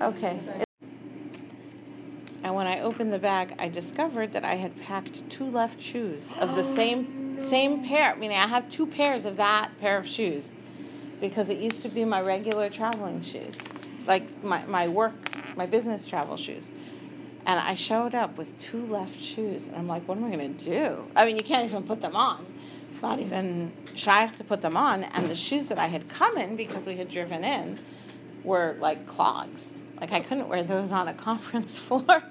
Okay. And when I opened the bag, I discovered that I had packed two left shoes of the same same pair. Meaning I have two pairs of that pair of shoes because it used to be my regular traveling shoes, like my, my work, my business travel shoes. And I showed up with two left shoes, and I'm like, what am I going to do? I mean, you can't even put them on. It's not even shy to put them on. And the shoes that I had come in because we had driven in were like clogs. Like I couldn't wear those on a conference floor.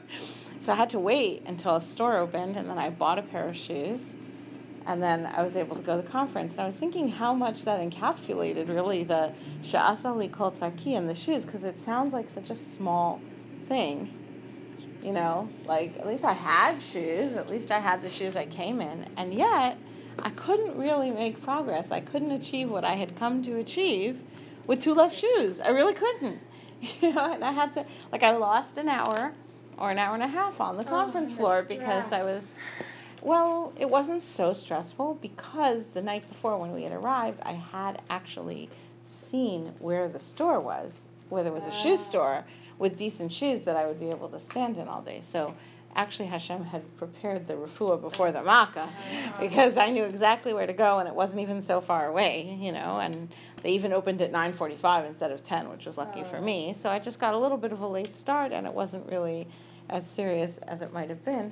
so I had to wait until a store opened, and then I bought a pair of shoes. And then I was able to go to the conference. And I was thinking how much that encapsulated really the Sha'asa Li Kol and the shoes, because it sounds like such a small thing you know like at least i had shoes at least i had the shoes i came in and yet i couldn't really make progress i couldn't achieve what i had come to achieve with two left shoes i really couldn't you know and i had to like i lost an hour or an hour and a half on the oh, conference floor because i was well it wasn't so stressful because the night before when we had arrived i had actually seen where the store was where there was a shoe ah. store with decent shoes that I would be able to stand in all day. So actually Hashem had prepared the refuah before the makkah because I knew exactly where to go and it wasn't even so far away, you know, and they even opened at 9:45 instead of 10, which was lucky for me. So I just got a little bit of a late start and it wasn't really as serious as it might have been.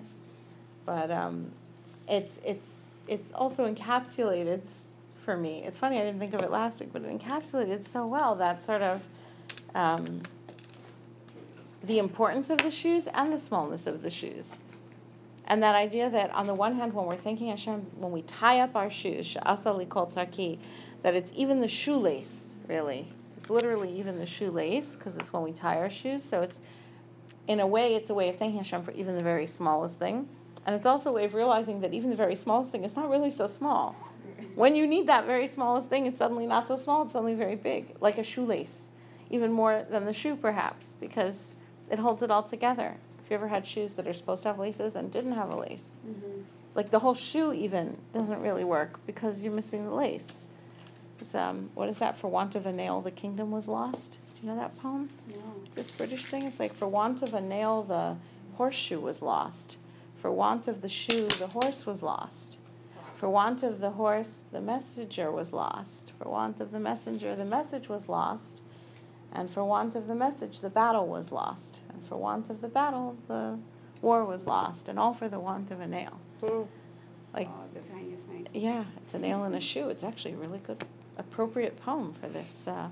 But um, it's it's it's also encapsulated for me. It's funny I didn't think of it last week, but it encapsulated so well that sort of um, the importance of the shoes and the smallness of the shoes. And that idea that on the one hand, when we're thinking Hashem, when we tie up our shoes, that it's even the shoelace, really. It's literally even the shoelace, because it's when we tie our shoes. So it's, in a way, it's a way of thanking Hashem for even the very smallest thing. And it's also a way of realizing that even the very smallest thing is not really so small. When you need that very smallest thing, it's suddenly not so small, it's suddenly very big, like a shoelace, even more than the shoe, perhaps, because it holds it all together. If you ever had shoes that are supposed to have laces and didn't have a lace, mm-hmm. like the whole shoe even doesn't really work because you're missing the lace. It's, um, what is that? For want of a nail, the kingdom was lost. Do you know that poem? No. This British thing. It's like for want of a nail, the horseshoe was lost. For want of the shoe, the horse was lost. For want of the horse, the messenger was lost. For want of the messenger, the message was lost. And for want of the message, the battle was lost. And for want of the battle, the war was lost. And all for the want of a nail. Mm. Like, oh, the tiniest thing. Yeah, it's a nail in a shoe. It's actually a really good, appropriate poem for this. Uh,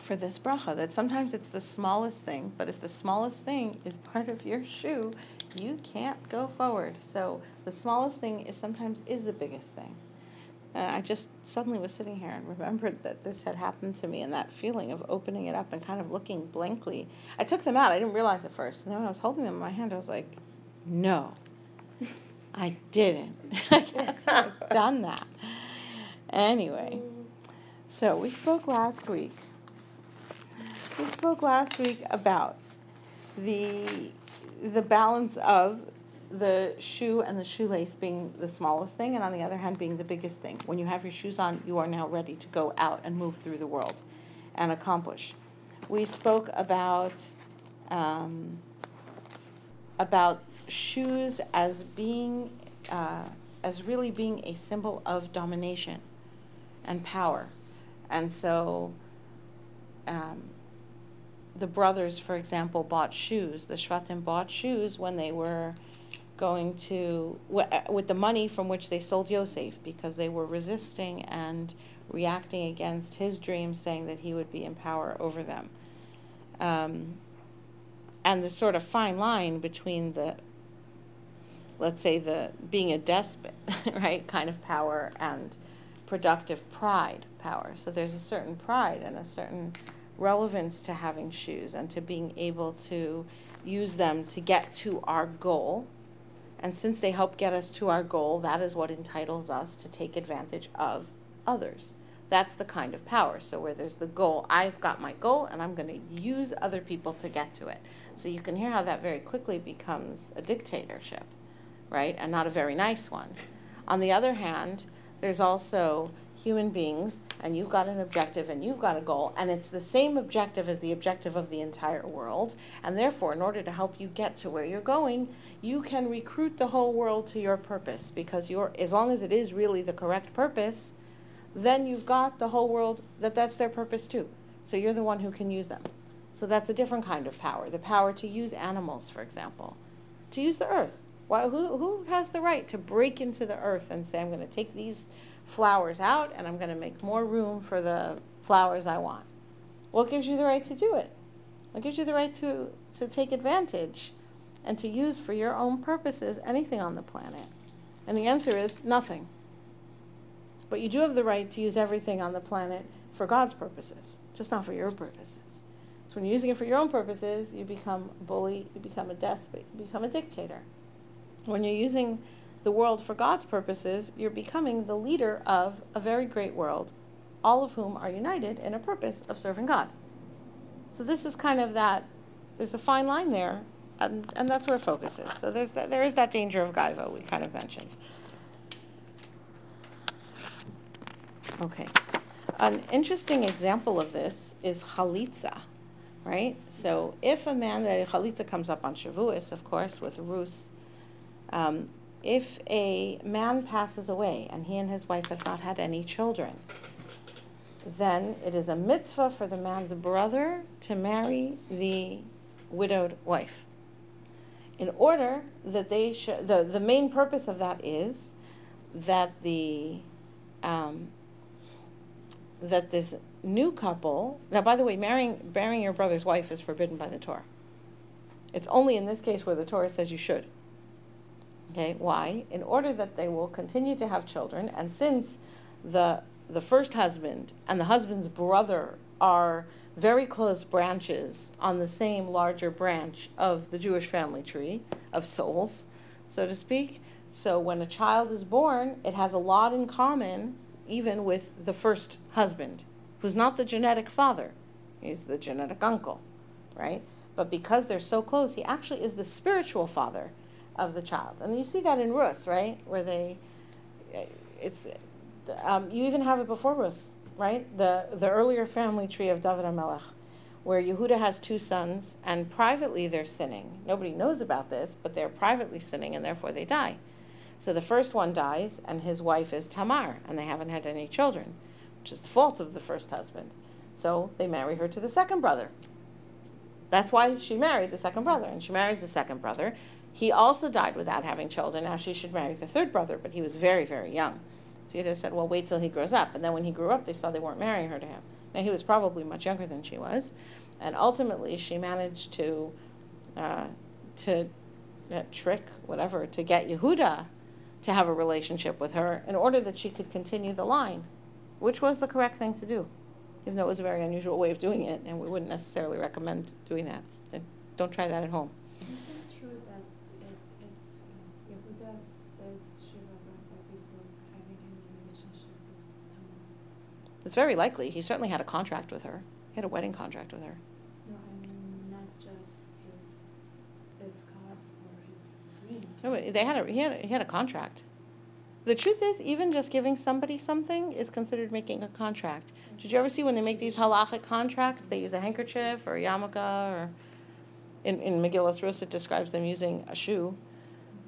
for this bracha, that sometimes it's the smallest thing, but if the smallest thing is part of your shoe, you can't go forward. So the smallest thing is sometimes is the biggest thing. And I just suddenly was sitting here and remembered that this had happened to me and that feeling of opening it up and kind of looking blankly. I took them out. I didn't realize at first. And then when I was holding them in my hand, I was like, no, I didn't. I have done that. Anyway, so we spoke last week. We spoke last week about the the balance of the shoe and the shoelace being the smallest thing, and on the other hand, being the biggest thing. When you have your shoes on, you are now ready to go out and move through the world and accomplish. We spoke about um, about shoes as being uh, as really being a symbol of domination and power, and so. Um, the brothers, for example, bought shoes. The Shvatim bought shoes when they were going to, uh, with the money from which they sold Yosef, because they were resisting and reacting against his dreams, saying that he would be in power over them. Um, and the sort of fine line between the, let's say, the being a despot, right, kind of power and productive pride power. So there's a certain pride and a certain relevance to having shoes and to being able to use them to get to our goal and since they help get us to our goal, that is what entitles us to take advantage of others. That's the kind of power. So, where there's the goal, I've got my goal and I'm going to use other people to get to it. So, you can hear how that very quickly becomes a dictatorship, right? And not a very nice one. On the other hand, there's also human beings and you've got an objective and you've got a goal and it's the same objective as the objective of the entire world and therefore in order to help you get to where you're going you can recruit the whole world to your purpose because you're as long as it is really the correct purpose then you've got the whole world that that's their purpose too. So you're the one who can use them. So that's a different kind of power the power to use animals for example. To use the earth. Why, who, who has the right to break into the earth and say i'm going to take these flowers out and I'm going to make more room for the flowers I want. What gives you the right to do it? What gives you the right to, to take advantage and to use for your own purposes anything on the planet? And the answer is nothing. But you do have the right to use everything on the planet for God's purposes, just not for your purposes. So when you're using it for your own purposes, you become a bully, you become a despot, you become a dictator. When you're using the world for God's purposes, you're becoming the leader of a very great world, all of whom are united in a purpose of serving God. So this is kind of that, there's a fine line there, and, and that's where focus is. So there's that, there is that danger of gaiva we kind of mentioned. Okay. An interesting example of this is chalitza, right? So if a man, the chalitza comes up on Shavuos, of course, with Rus, um, if a man passes away and he and his wife have not had any children, then it is a mitzvah for the man's brother to marry the widowed wife. In order that they should, the, the main purpose of that is that the, um, that this new couple, now by the way, marrying, marrying your brother's wife is forbidden by the Torah. It's only in this case where the Torah says you should. Okay, why? In order that they will continue to have children, and since the the first husband and the husband's brother are very close branches on the same larger branch of the Jewish family tree of souls, so to speak. So when a child is born, it has a lot in common even with the first husband, who's not the genetic father. He's the genetic uncle, right? But because they're so close, he actually is the spiritual father of the child. And you see that in Rus, right? Where they, it's, um, you even have it before Rus, right? The, the earlier family tree of David HaMelech, where Yehuda has two sons, and privately they're sinning. Nobody knows about this, but they're privately sinning, and therefore they die. So the first one dies, and his wife is Tamar, and they haven't had any children, which is the fault of the first husband. So they marry her to the second brother. That's why she married the second brother, and she marries the second brother, he also died without having children. Now she should marry the third brother, but he was very, very young. So just said, well, wait till he grows up. And then when he grew up, they saw they weren't marrying her to him. Now he was probably much younger than she was. And ultimately, she managed to, uh, to uh, trick, whatever, to get Yehuda to have a relationship with her in order that she could continue the line, which was the correct thing to do, even though it was a very unusual way of doing it, and we wouldn't necessarily recommend doing that. Don't try that at home. It's very likely. He certainly had a contract with her. He had a wedding contract with her. No, I mean not just his this car or his ring. No, they had a he had a, he had a contract. The truth is, even just giving somebody something is considered making a contract. Did you ever see when they make these halachic contracts? They use a handkerchief or a yarmulke, or in in Megillas Rus it describes them using a shoe,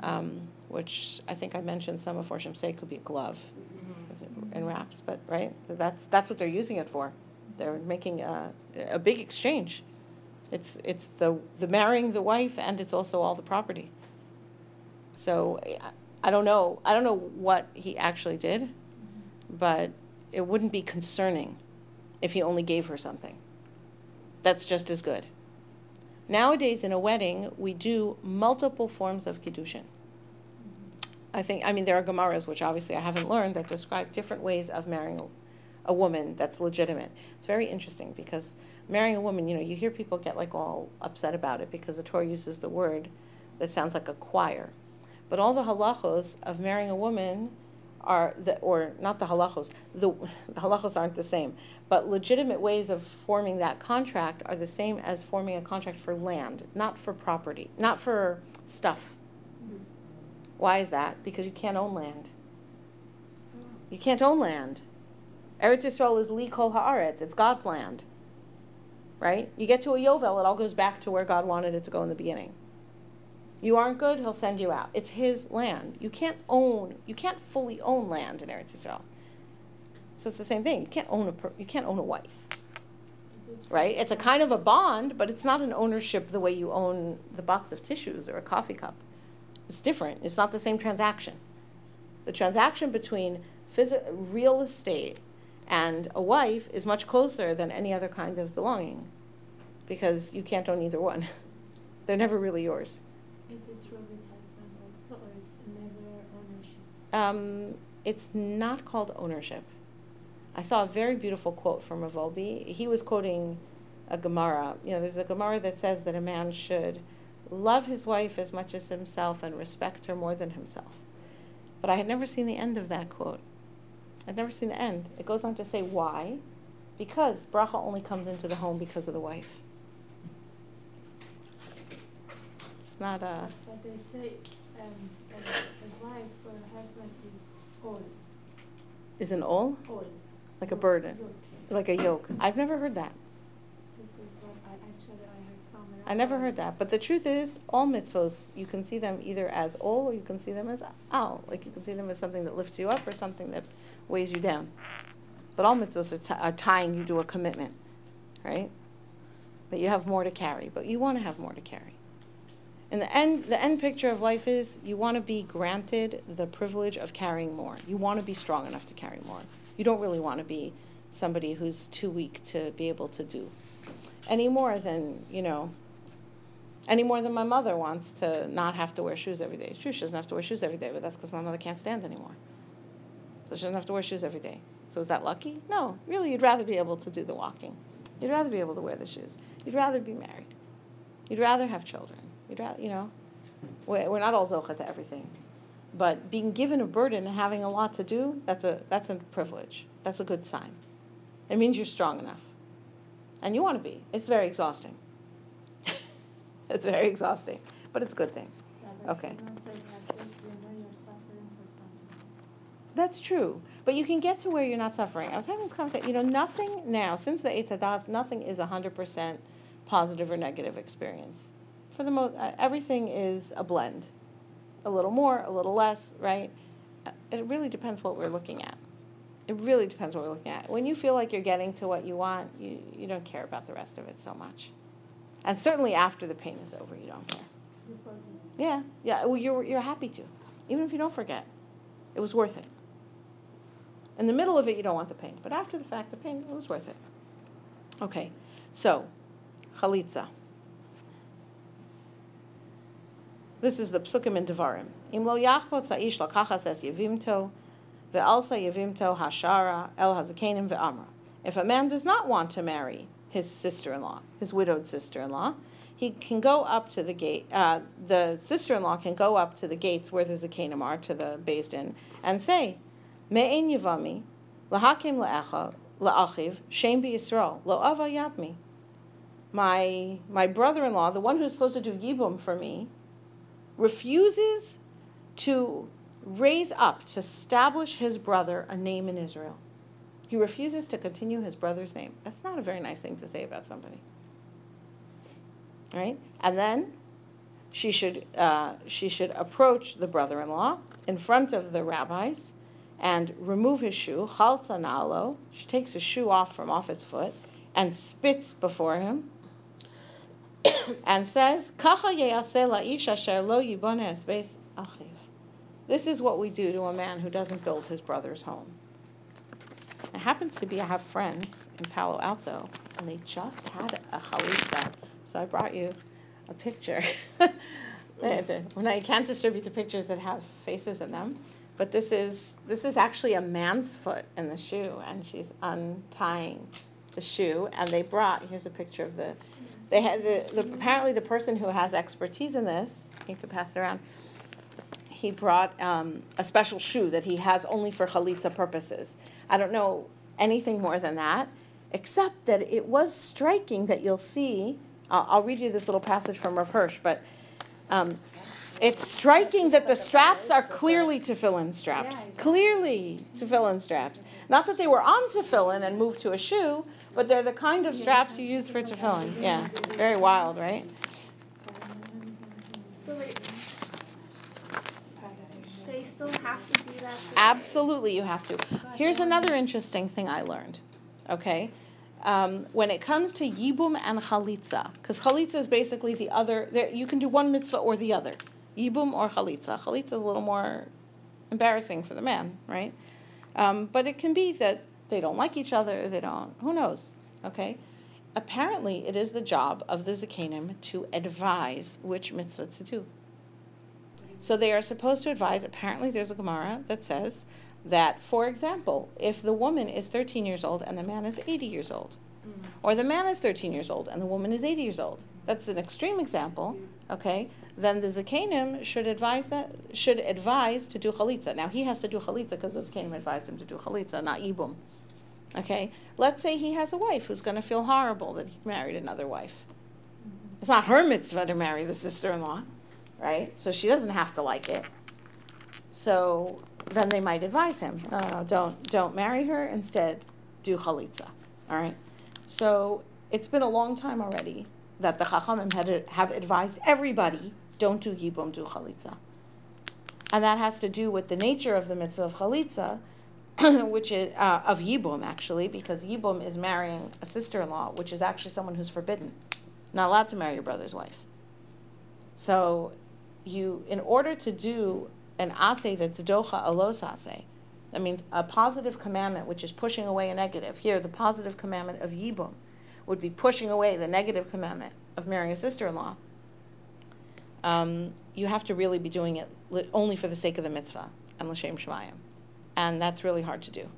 um, which I think I mentioned some of Forsham say could be a glove in wraps, but right, so that's that's what they're using it for. They're making a, a big exchange. It's it's the the marrying the wife and it's also all the property. So I don't know I don't know what he actually did, but it wouldn't be concerning if he only gave her something. That's just as good. Nowadays in a wedding, we do multiple forms of kiddushin. I think, I mean, there are Gemaras, which obviously I haven't learned, that describe different ways of marrying a, woman that's legitimate. It's very interesting because marrying a woman, you know, you hear people get like all upset about it because the Torah uses the word that sounds like a choir. But all the halachos of marrying a woman are the, or not the halachos, the, the halachos aren't the same, but legitimate ways of forming that contract are the same as forming a contract for land, not for property, not for stuff. Why is that? Because you can't own land. You can't own land. Eretz Yisrael is li kol haaretz. It's God's land. Right? You get to a Yovel, it all goes back to where God wanted it to go in the beginning. You aren't good, he'll send you out. It's his land. You can't own, you can't fully own land in Eretz Yisrael. So it's the same thing. You can't own a, you can't own a wife. Right? It's a kind of a bond, but it's not an ownership the way you own the box of tissues or a coffee cup. It's different. It's not the same transaction. The transaction between phys- real estate and a wife is much closer than any other kind of belonging because you can't own either one. They're never really yours. Is it true with husband also, or is it never ownership? Um, it's not called ownership. I saw a very beautiful quote from Rav Wolbe. He was quoting a Gemara. You know, there's a Gemara that says that a man should love his wife as much as himself and respect her more than himself. But I had never seen the end of that quote. I'd never seen the end. It goes on to say why. Because bracha only comes into the home because of the wife. It's not a. But they say um, a, a wife or a husband is all, Is an ol all. like a burden, yoke. like a yoke. I've never heard that. This is what I actually I have from. a I never heard that. But the truth is, all mitzvos, you can see them either as ol or you can see them as al. Like you can see them as something that lifts you up or something that weighs you down. But all mitzvos are, t- are tying you to a commitment, right? That you have more to carry, but you want to have more to carry. And the end, the end picture of life is you want to be granted the privilege of carrying more. You want to be strong enough to carry more. You don't really want to be somebody who's too weak to be able to do any more than, you know, any more than my mother wants to not have to wear shoes every day. True, she doesn't have to wear shoes every day, but that's because my mother can't stand anymore. So she doesn't have to wear shoes every day. So is that lucky? No. Really, you'd rather be able to do the walking. You'd rather be able to wear the shoes. You'd rather be married. You'd rather have children. You'd rather, you know, we're, not all zocha to everything. But being given a burden and having a lot to do, that's a, that's a privilege. That's a good sign. It means you're strong enough. And you want to be. It's very exhausting. It's very exhausting, but it's a good thing. Okay. That's true. But you can get to where you're not suffering. I was having this conversation. You know, nothing now, since the Eitz Hadas, nothing is 100% positive or negative experience. For the most, uh, everything is a blend. A little more, a little less, right? Uh, It really depends what we're looking at. It really depends what we're looking at. When you feel like you're getting to what you want, you, you don't care about the rest of it so much. And certainly after the pain is over, you don't care. Yeah, yeah. Well, you're you're happy to, even if you don't forget. It was worth it. In the middle of it, you don't want the pain, but after the fact, the pain it was worth it. Okay, so chalitza. This is the psukim in Devarim. Im lo yachbot sa'ish lakachas es yevimto, ve'alsa yevimto hashara el hazakenim ve'amra. If a man does not want to marry his sister-in-law, his widowed sister-in-law, he can go up to the gate. Uh, the sister-in-law can go up to the gates where the zakenim are, to the Beis Din, and say, "Me'en yivami, lahakim la'achiv, shem Yisrael, lo ava yapmi." My my brother-in-law, the one who's supposed to do yibum for me, refuses to raise up to establish his brother a name in Israel. He refuses to continue his brother's name. That's not a very nice thing to say about somebody. Right? And then she should, uh, she should approach the brother in law in front of the rabbis and remove his shoe, chalta nalo. She takes his shoe off from off his foot and spits before him and says, lo achiv. This is what we do to a man who doesn't build his brother's home. It happens to be I have friends in Palo Alto, and they just had a chalitza. So I brought you a picture. When I can't distribute the pictures that have faces in them, but this is this is actually a man's foot in the shoe, and she's untying the shoe. And they brought here's a picture of the. They had the, the apparently the person who has expertise in this. You could pass it around he brought um, a special shoe that he has only for chalitza purposes. I don't know anything more than that, except that it was striking that you'll see. I'll, I'll read you this little passage from Rav Hirsch, but um, It's striking that the straps are clearly tefillin straps. Clearly tefillin straps. Not that they were on tefillin and moved to a shoe, but they're the kind of straps you use for tefillin. Yeah, very wild, right? So wait, they still have to do that? Absolutely, you have to. Here's another interesting thing I learned. Okay, um, when it comes to yibum and chalitza, because chalitza is basically the other. There, you can do one mitzvah or the other, yibum or chalitza. Chalitza is a little more embarrassing for the man, right? Um, but it can be that they don't like each other. They don't. Who knows? Okay. Apparently, it is the job of the zakenim to advise which mitzvah to do. So they are supposed to advise. Apparently, there's a Gemara that says that, for example, if the woman is 13 years old and the man is 80 years old, mm. or the man is 13 years old and the woman is 80 years old, that's an extreme example, mm. okay? Then the Zakenim should advise that should advise to do chalitza. Now he has to do chalitza because the Zakenim advised him to do chalitza, not yibum. Okay, let's say he has a wife who's going to feel horrible that he married another wife. Mm-hmm. It's not her mitzvah to marry the sister-in-law, right? So she doesn't have to like it. So then they might advise him, no, no, don't don't marry her. Instead, do chalitza. All right. So it's been a long time already that the chachamim had have advised everybody don't do yibum, do chalitza, and that has to do with the nature of the mitzvah of chalitza, which is uh, of yibum actually, because yibum is marrying a sister-in-law, which is actually someone who's forbidden, not allowed to marry your brother's wife. So, you in order to do an ase that's docha alos ase, that means a positive commandment which is pushing away a negative. Here, the positive commandment of yibum would be pushing away the negative commandment of marrying a sister-in-law. Um, you have to really be doing it only for the sake of the mitzvah and l'shem shamayim, and that's really hard to do.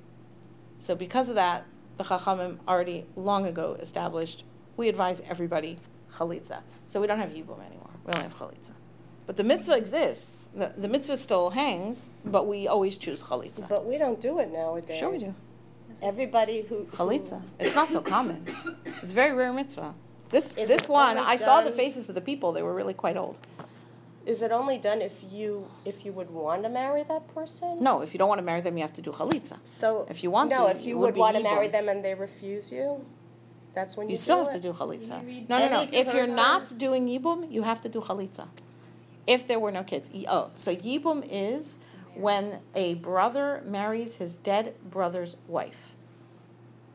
So because of that, the chachamim already long ago established we advise everybody chalitza. So we don't have yibum anymore. We only have chalitza. But the mitzvah exists. The, the mitzvah still hangs, but we always choose chalitza. But we don't do it nowadays. Sure we do. Everybody who. who- Chalitza. It's not so common. It's very rare mitzvah. This Is this one, only I saw the faces of the people. They were really quite old. Is it only done if you, if you would want to marry that person? No, if you don't want to marry them, you have to do chalitza. So. If you want No, to, no, if it you would would want to marry them and they refuse you, that's when you You do still have it? to do chalitza. you No, no, no. If you're not doing yibum, you have to do chalitza. If there were no kids. Oh, so yibum is when a brother marries his dead brother's wife.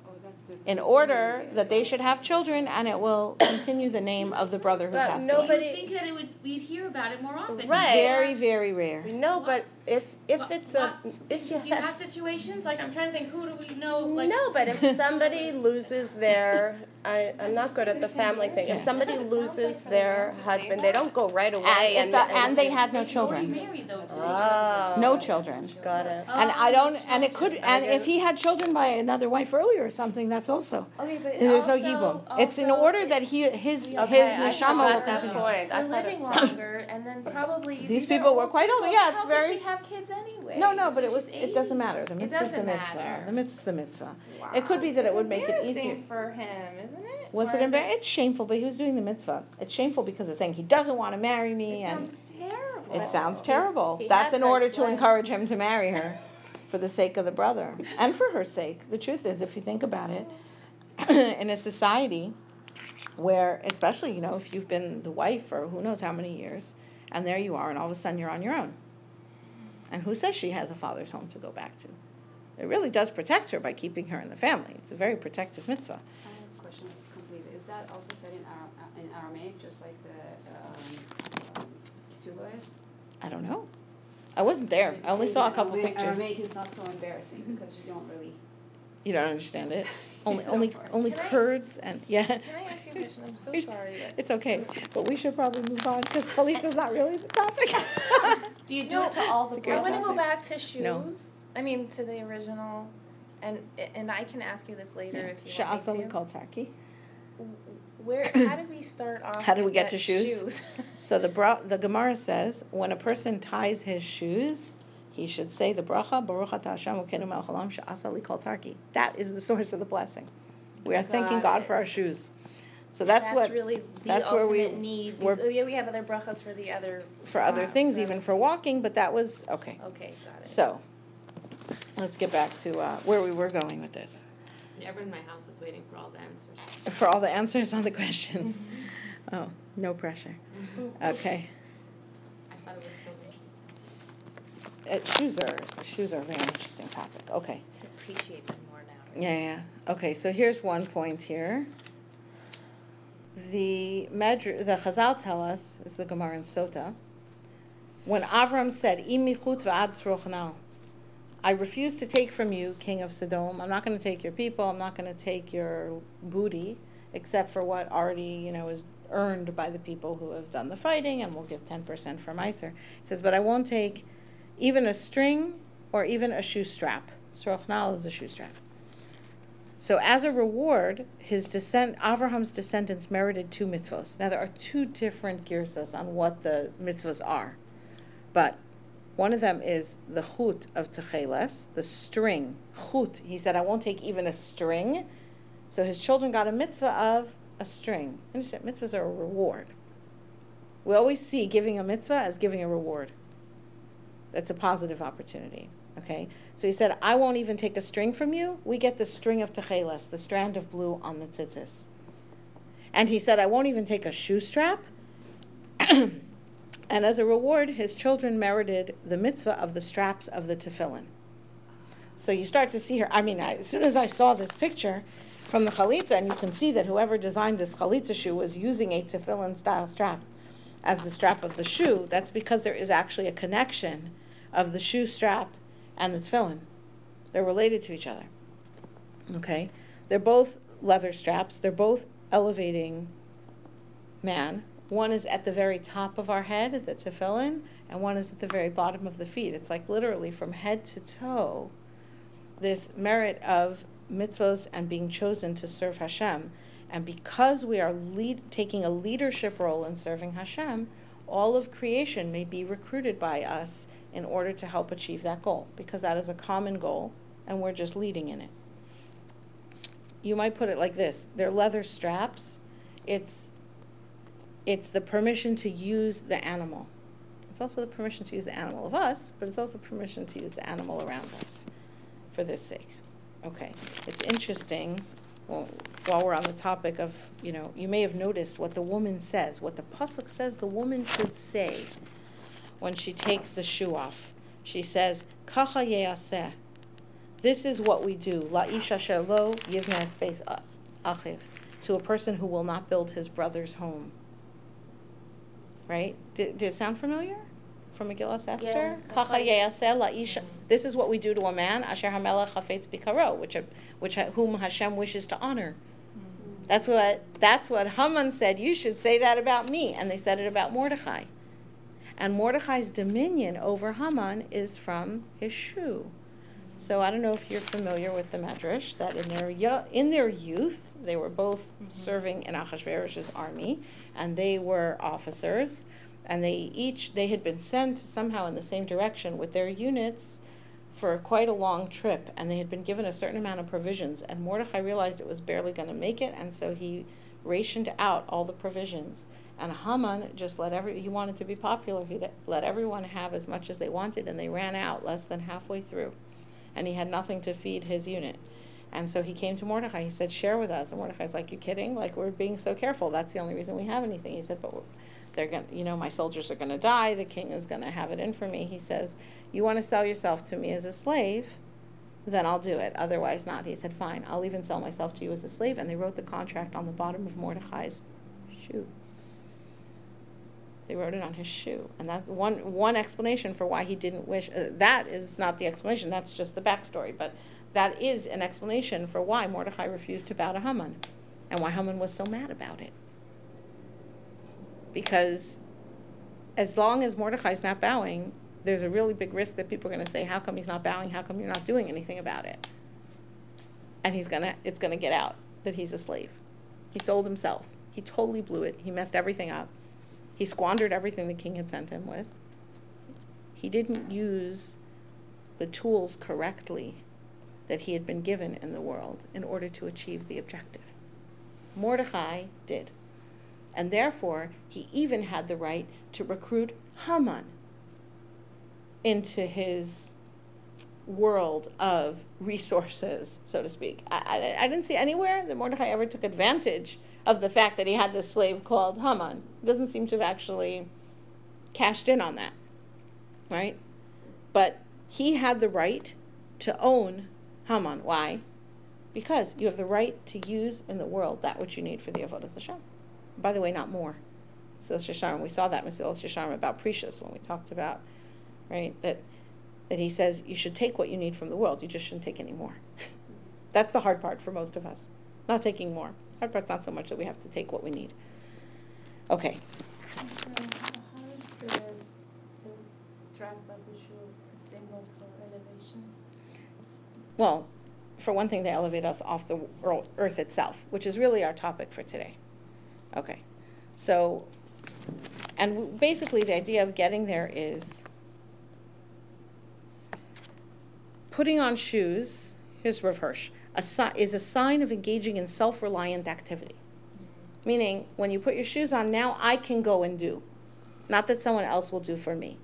Oh, in order that they should have children and it will continue the name of the brother who But passed no- away. Nobody- You would think that it would, we'd hear about it more often. Right. Very, very rare. No, but if, if What- it's a, what- if you Do you have. have situations, like, I'm trying to think, who do we know, like? No, but if somebody loses their, I, I'm not good at the family thing. If somebody loses their husband, they don't go right away And, and. the, and they had no children. married though. Oh. No children. Got it. Oh, and I don't, and it could, and if he had children by another wife earlier or something, that's also, Okay, but there's no also- yibum. It's in also order that he, his, his Okay, I neshama will forgot that continue. point. I We're living longer, and then probably These are people were quite older. people, Yeah, it's very- Could she have kids anyway? No, no, but it She's was, it doesn't matter. The It mitzvah's the doesn't mitzvah. matter. The mitzvah's the mitzvah. It could be that it would make it easier. for him, isn't it? Was Or it is embarrassing? It's shameful, but he was doing the mitzvah. It's shameful because it's saying he doesn't want to marry me It and. sounds terrible. It sounds terrible. He That's in order to sense. encourage him to marry her for the sake of the brother and for her sake. The truth is, if you think about it, in a society where, especially, you know, if you've been the wife for who knows how many years, and there you are, and all of a sudden you're on your own. And who says she has a father's home to go back to? It really does protect her by keeping her in the family. It's a very protective mitzvah. I have a question that's complete. Is that also said in Ara- in Aramaic, just like the um, um, is? I don't know. I wasn't there. I only saw a couple Aramaic- pictures. Aramaic is not so embarrassing because you don't really. You don't understand it. Only, No only, part. only Can I- Kurds and yeah. Can I ask you a question? I'm so sorry. but- It's okay, but we should probably move on because Chalitza's not really the topic. Do you do No, it to all the it's a I great want to go topic. back to shoes. No. I mean, to the original, and and I can ask you this later if you Sha'asa want me to. called Taki. Where? How did we start off? How did we with get that to shoes? So the bra, the Gemara says when a person ties his shoes, he should say the bracha Baruch Atah Hashem Elokeinu Melech Haolam Sha'asa Kol Tsarki. That is the source of the blessing. We are thanking Got God it. for our shoes. So that's what, really the that's where we- ultimate need. we're- Because, oh, yeah, we have other brachas for the other. for other uh, things, for even for walking, but that was, okay. Okay, got it. So, let's get back to uh, where we were going with this. Everyone in my house is waiting for all the answers. For all the answers on the questions. Oh, no pressure. Okay. I thought it was so interesting. Uh, shoes are, shoes are a very interesting topic. Okay. Appreciate them more now. Yeah, yeah. Okay, so here's one point here. The Medr, the Chazal tell us, this is the Gemara in Sota, when Avram said, "Imichut va'ad srochanal," I refuse to take from you, king of Sodom. I'm not going to take your people. I'm not going to take your booty, except for what already, you know, is earned by the people who have done the fighting, and we'll give 10% for Meiser. He says, but I won't take even a string or even a shoe strap. Srochnal is a shoe strap. So as a reward, his descent, Abraham's descendants merited two mitzvos. Now there are two different girsas on what the mitzvos are, but one of them is the chut of techeles, the string. Chut. He said, I won't take even a string. So his children got a mitzvah of a string. Understand? Mitzvahs are a reward. We always see giving a mitzvah as giving a reward. That's a positive opportunity. Okay? So he said, I won't even take a string from you. We get the string of techeles, the strand of blue on the tzitzis. And he said, I won't even take a shoe strap. and as a reward, his children merited the mitzvah of the straps of the tefillin. So you start to see here. I mean, I, as soon as I saw this picture from the chalitza, and you can see that whoever designed this chalitza shoe was using a tefillin style strap as the strap of the shoe, that's because there is actually a connection of the shoe strap and the tefillin. They're related to each other. Okay? They're both leather straps, they're both elevating man. One is at the very top of our head, the tefillin, and one is at the very bottom of the feet. It's like literally from head to toe, this merit of mitzvos and being chosen to serve Hashem. And because we are lead, taking a leadership role in serving Hashem, all of creation may be recruited by us in order to help achieve that goal, because that is a common goal, and we're just leading in it. You might put it like this they're leather straps. It's it's the permission to use the animal. It's also the permission to use the animal of us, but it's also permission to use the animal around us for this sake. Okay, it's interesting. Well, while we're on the topic of, you know, you may have noticed what the woman says, what the pasuk says the woman should say when she takes the shoe off. She says, "Kacha yeaseh." This is what we do. La isha shelo yivnei space uh, achiv to a person who will not build his brother's home. Right? Did, did it sound familiar? From Megillah Esther? Kacha yeaseh la isha. This is what we do to a man. Asher hamelech chafetz bikaro, which uh, which uh, whom Hashem wishes to honor. Mm-hmm. That's what that's what Haman said. You should say that about me, and they said it about Mordechai. And Mordechai's dominion over Haman is from his shoe. So I don't know if you're familiar with the Medrash that in their yo- in their youth they were both mm-hmm. serving in Achashverosh's army, and they were officers, and they each they had been sent somehow in the same direction with their units for quite a long trip, and they had been given a certain amount of provisions. And Mordechai realized it was barely going to make it, and so he rationed out all the provisions. And Haman just let every he wanted to be popular. He let everyone have as much as they wanted, and they ran out less than halfway through, and he had nothing to feed his unit. And so he came to Mordecai. He said, "Share with us." And Mordecai's like, "You kidding? Like we're being so careful. That's the only reason we have anything." He said, "But." They're going to, you know, my soldiers are going to die. The king is going to have it in for me. He says, You want to sell yourself to me as a slave? Then I'll do it. Otherwise, not. He said, Fine, I'll even sell myself to you as a slave. And they wrote the contract on the bottom of Mordecai's shoe. They wrote it on his shoe. And that's one, one explanation for why he didn't wish. Uh, that is not the explanation, that's just the backstory. But that is an explanation for why Mordecai refused to bow to Haman and why Haman was so mad about it because as long as Mordecai's not bowing, there's a really big risk that people are going to say, "How come he's not bowing? How come you're not doing anything about it?" And he's gonna, it's gonna get out that he's a slave. He sold himself. He totally blew it. He messed everything up. He squandered everything the king had sent him with. He didn't use the tools correctly that he had been given in the world in order to achieve the objective. Mordecai did. And therefore, he even had the right to recruit Haman into his world of resources, so to speak. I, I, I didn't see anywhere that Mordecai ever took advantage of the fact that he had this slave called Haman. Doesn't seem to have actually cashed in on that, right? But he had the right to own Haman. Why? Because you have the right to use in the world that which you need for the Avodah Hashem. By the way, not more. So Shasharm, we saw that Mesilas Yesharim about Perishus when we talked about, right, that that he says you should take what you need from the world. You just shouldn't take any more. That's the hard part for most of us. Not taking more. Hard part's not so much that we have to take what we need. Okay. So, how is this, the straps of the shoe a symbol for elevation? Well, for one thing, they elevate us off the earth itself, which is really our topic for today. Okay. So, and basically, the idea of getting there is putting on shoes. Here's Rav Hirsch. A is a sign of engaging in self-reliant activity. Meaning, when you put your shoes on, now I can go and do, not that someone else will do for me.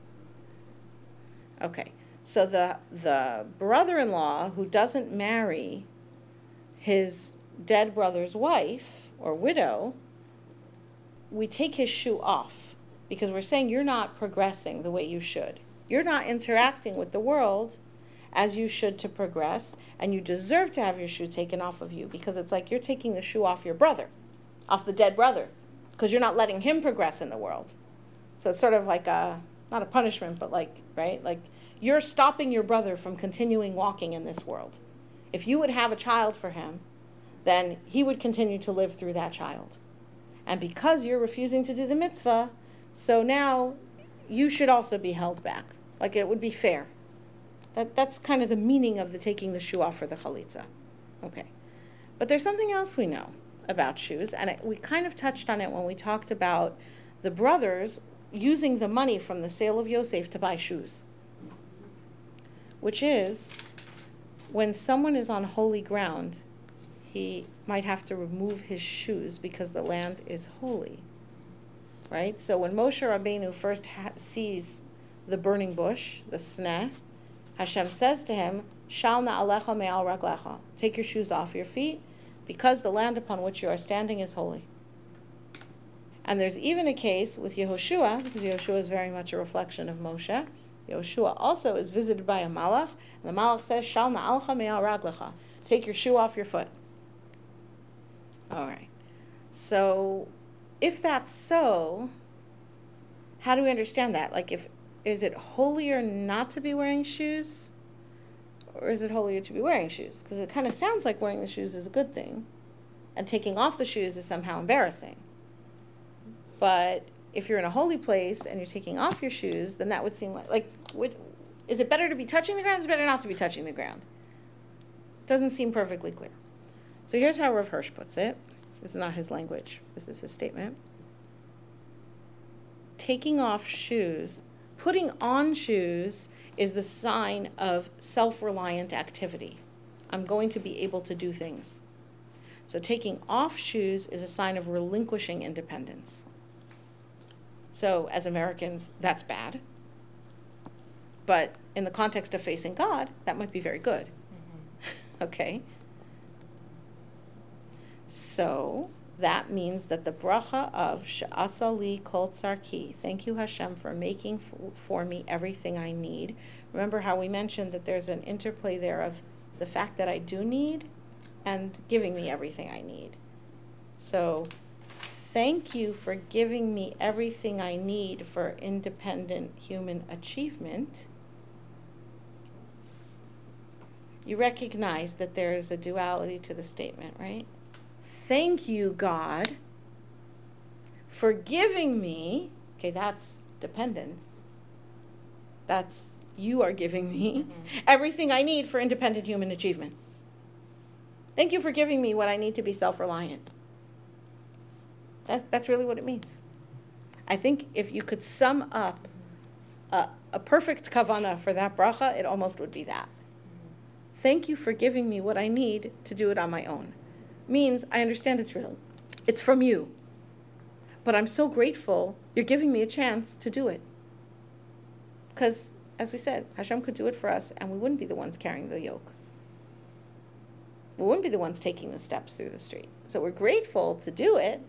Okay, so the the brother-in-law who doesn't marry his dead brother's wife or widow, we take his shoe off because we're saying you're not progressing the way you should. You're not interacting with the world as you should to progress, and you deserve to have your shoe taken off of you because it's like you're taking the shoe off your brother, off the dead brother, because you're not letting him progress in the world. So it's sort of like a not a punishment, but like right, like you're stopping your brother from continuing walking in this world. If you would have a child for him, then he would continue to live through that child. And because you're refusing to do the mitzvah, so now you should also be held back. Like it would be fair. That, that's kind of the meaning of the taking the shoe off for the chalitza. Okay. But there's something else we know about shoes, and it, we kind of touched on it when we talked about the brothers using the money from the sale of Yosef to buy shoes, which is when someone is on holy ground, he might have to remove his shoes because the land is holy. Right? So when Moshe Rabbeinu first ha- sees the burning bush, the sneh, Hashem says to him, Shal na'alecha me'al raglecha. Take your shoes off your feet, because the land upon which you are standing is holy. And there's even a case with Yehoshua, because Yehoshua is very much a reflection of Moshe. Yehoshua also is visited by a malach, and the malach says, Shal na'alecha me'al raglecha. Take your shoe off your foot. All right. So, if that's so, how do we understand that? Like, if is it holier not to be wearing shoes, or is it holier to be wearing shoes? Because it kind of sounds like wearing the shoes is a good thing, and taking off the shoes is somehow embarrassing. But if you're in a holy place and you're taking off your shoes, then that would seem like like would, is it better to be touching the ground? Is it better not to be touching the ground? Doesn't seem perfectly clear. So here's how Rav Hirsch puts it. This is not his language. This is his statement. Taking off shoes, putting on shoes is the sign of self-reliant activity. I'm going to be able to do things. So taking off shoes is a sign of relinquishing independence. So as Americans, that's bad. But in the context of facing God, that might be very good. Mm-hmm. okay? So that means that the bracha of Sha'asali Kol Tsarki, thank you Hashem for making for me everything I need. Remember how we mentioned that there's an interplay there of the fact that I do need and giving me everything I need. So thank you for giving me everything I need for independent human achievement. You recognize that there is a duality to the statement, right? Thank you, God, for giving me. Okay, that's dependence. That's you are giving me mm-hmm. everything I need for independent human achievement. Thank you for giving me what I need to be self reliant. That's, that's really what it means. I think if you could sum up a, a perfect kavana for that bracha, it almost would be that. Mm-hmm. Thank you for giving me what I need to do it on my own. Means I understand it's real. It's from you. But I'm so grateful you're giving me a chance to do it. Because, as we said, Hashem could do it for us, and we wouldn't be the ones carrying the yoke. We wouldn't be the ones taking the steps through the street. So we're grateful to do it,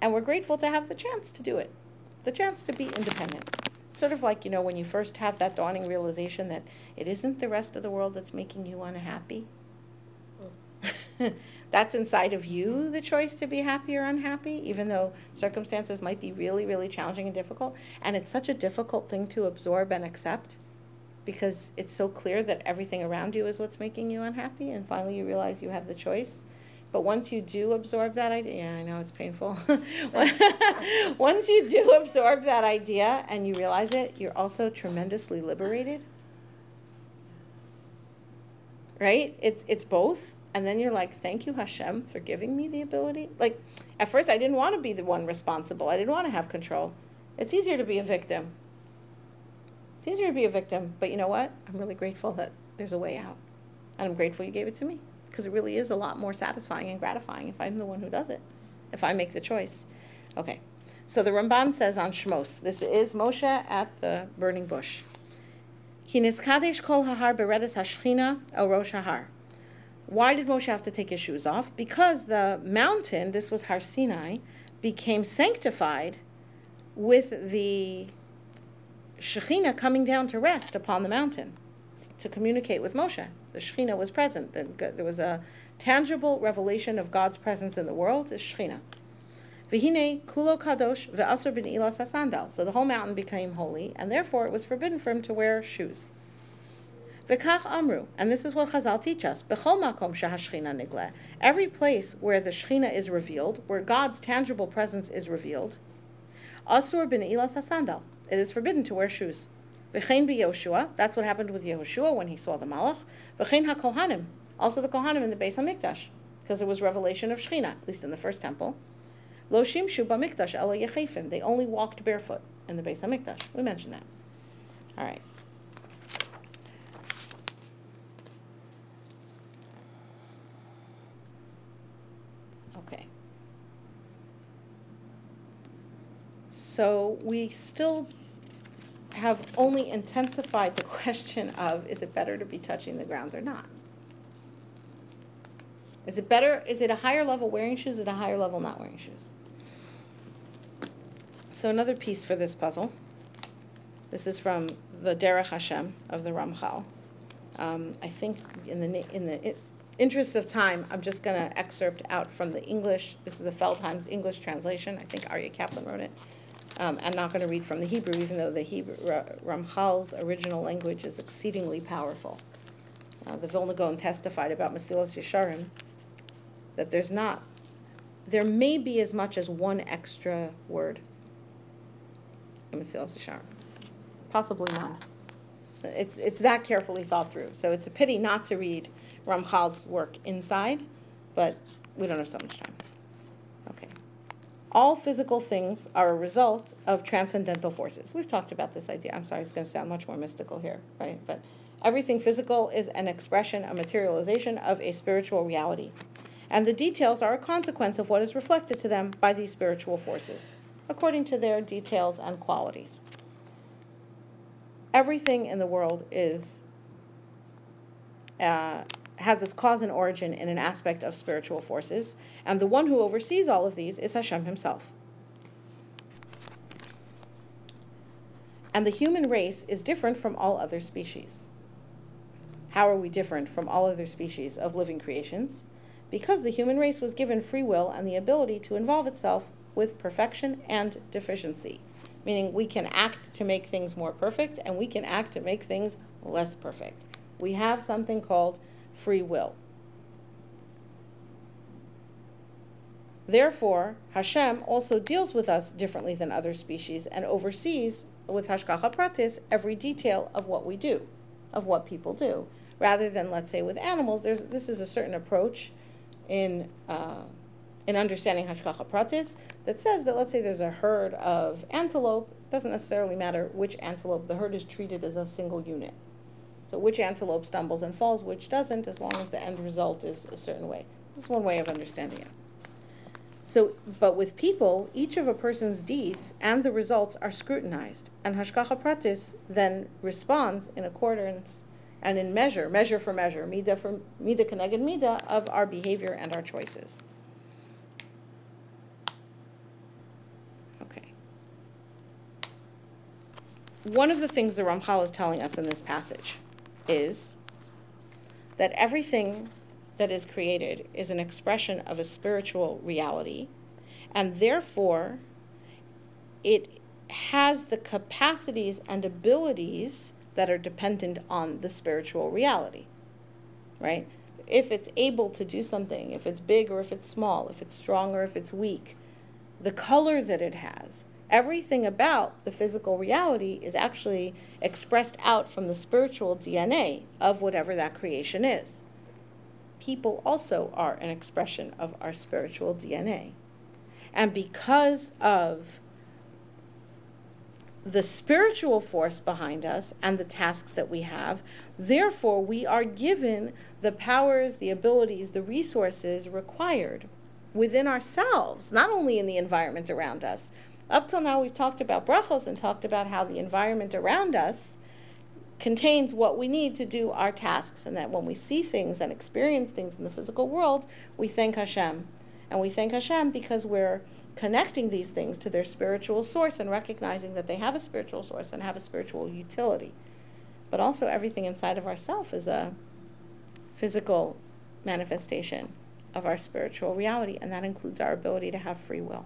and we're grateful to have the chance to do it, the chance to be independent. Sort of like, you know, when you first have that dawning realization that it isn't the rest of the world that's making you unhappy. that's inside of you the choice to be happy or unhappy, even though circumstances might be really, really challenging and difficult. And it's such a difficult thing to absorb and accept because it's so clear that everything around you is what's making you unhappy. And finally, you realize you have the choice. But once you do absorb that idea, yeah, I know it's painful. once you do absorb that idea and you realize it, you're also tremendously liberated. Right? It's it's both. And then you're like, thank you, Hashem, for giving me the ability. Like, at first, I didn't want to be the one responsible. I didn't want to have control. It's easier to be a victim. It's easier to be a victim. But you know what? I'm really grateful that there's a way out. And I'm grateful you gave it to me because it really is a lot more satisfying and gratifying if I'm the one who does it, if I make the choice. Okay. So the Ramban says on Shmos, this is Moshe at the burning bush. Ki kol hahar beredes hashchina el rosh hahar. Why did Moshe have to take his shoes off? Because the mountain, this was Har Sinai, became sanctified with the Shekhinah coming down to rest upon the mountain to communicate with Moshe. The Shekhinah was present. There was a tangible revelation of God's presence in the world, is Shekhinah. Kulo kadosh ve'asur ilas. So the whole mountain became holy, and therefore it was forbidden for him to wear shoes. V'kach amru, and this is what Chazal teach us. B'chol makom shehashchina nigle. Every place where the Shechina is revealed, where God's tangible presence is revealed, asur bin ilas. It is forbidden to wear shoes. V'chein Yoshua. That's what happened with Yehoshua when he saw the Malach. V'chein haKohanim. Also the Kohanim in the Beis Hamikdash, because it was revelation of Shechina, at least in the first temple. Lo shimshu b'mikdash ela. They only walked barefoot in the Beis Hamikdash. We mentioned that. All right. Okay. So we still have only intensified the question of is it better to be touching the ground or not? Is it better, is it a higher level wearing shoes, is it a higher level not wearing shoes? So another piece for this puzzle. This is from the Derech Hashem of the Ramchal. Um, I think in the in the interest of time, I'm just going to excerpt out from the English. This is the Feldheim's English translation. I think Aryeh Kaplan wrote it. Um, I'm not going to read from the Hebrew, even though the Hebrew Ramchal's original language is exceedingly powerful. Uh, the Vilna Gaon testified about Mesilas Yesharim that there's not, there may be as much as one extra word in Mesilas Yesharim, possibly none. It's it's that carefully thought through. So it's a pity not to read Ramchal's work inside, but we don't have so much time. Okay. All physical things are a result of transcendental forces. We've talked about this idea. I'm sorry, it's going to sound much more mystical here, right? But everything physical is an expression, a materialization of a spiritual reality. And the details are a consequence of what is reflected to them by these spiritual forces, according to their details and qualities. Everything in the world is uh, has its cause and origin in an aspect of spiritual forces, and the one who oversees all of these is Hashem himself. And the human race is different from all other species. How are we different from all other species of living creations? Because the human race was given free will and the ability to involve itself with perfection and deficiency, meaning we can act to make things more perfect and we can act to make things less perfect. We have something called free will. Therefore, Hashem also deals with us differently than other species and oversees with Hashgacha Pratis every detail of what we do, of what people do. Rather than, let's say, with animals, there's, this is a certain approach in, uh, in understanding Hashgacha Pratis that says that, let's say, there's a herd of antelope, it doesn't necessarily matter which antelope, the herd is treated as a single unit. So which antelope stumbles and falls, which doesn't, as long as the end result is a certain way. This is one way of understanding it. So, but with people, each of a person's deeds and the results are scrutinized, and Hashgacha Pratis then responds in accordance and in measure, measure for measure, mida for mida keneged mida of our behavior and our choices. Okay. One of the things the Ramchal is telling us in this passage is that everything that is created is an expression of a spiritual reality, and therefore it has the capacities and abilities that are dependent on the spiritual reality, right? If it's able to do something, if it's big or if it's small, if it's strong or if it's weak, the color that it has, everything about the physical reality is actually expressed out from the spiritual DNA of whatever that creation is. People also are an expression of our spiritual DNA. And because of the spiritual force behind us and the tasks that we have. Therefore, we are given the powers, the abilities, the resources required within ourselves, not only in the environment around us. Up till now, we've talked about brachos and talked about how the environment around us contains what we need to do our tasks, and that when we see things and experience things in the physical world, we thank Hashem. And we thank Hashem because we're connecting these things to their spiritual source and recognizing that they have a spiritual source and have a spiritual utility. But also, everything inside of ourself is a physical manifestation of our spiritual reality, and that includes our ability to have free will.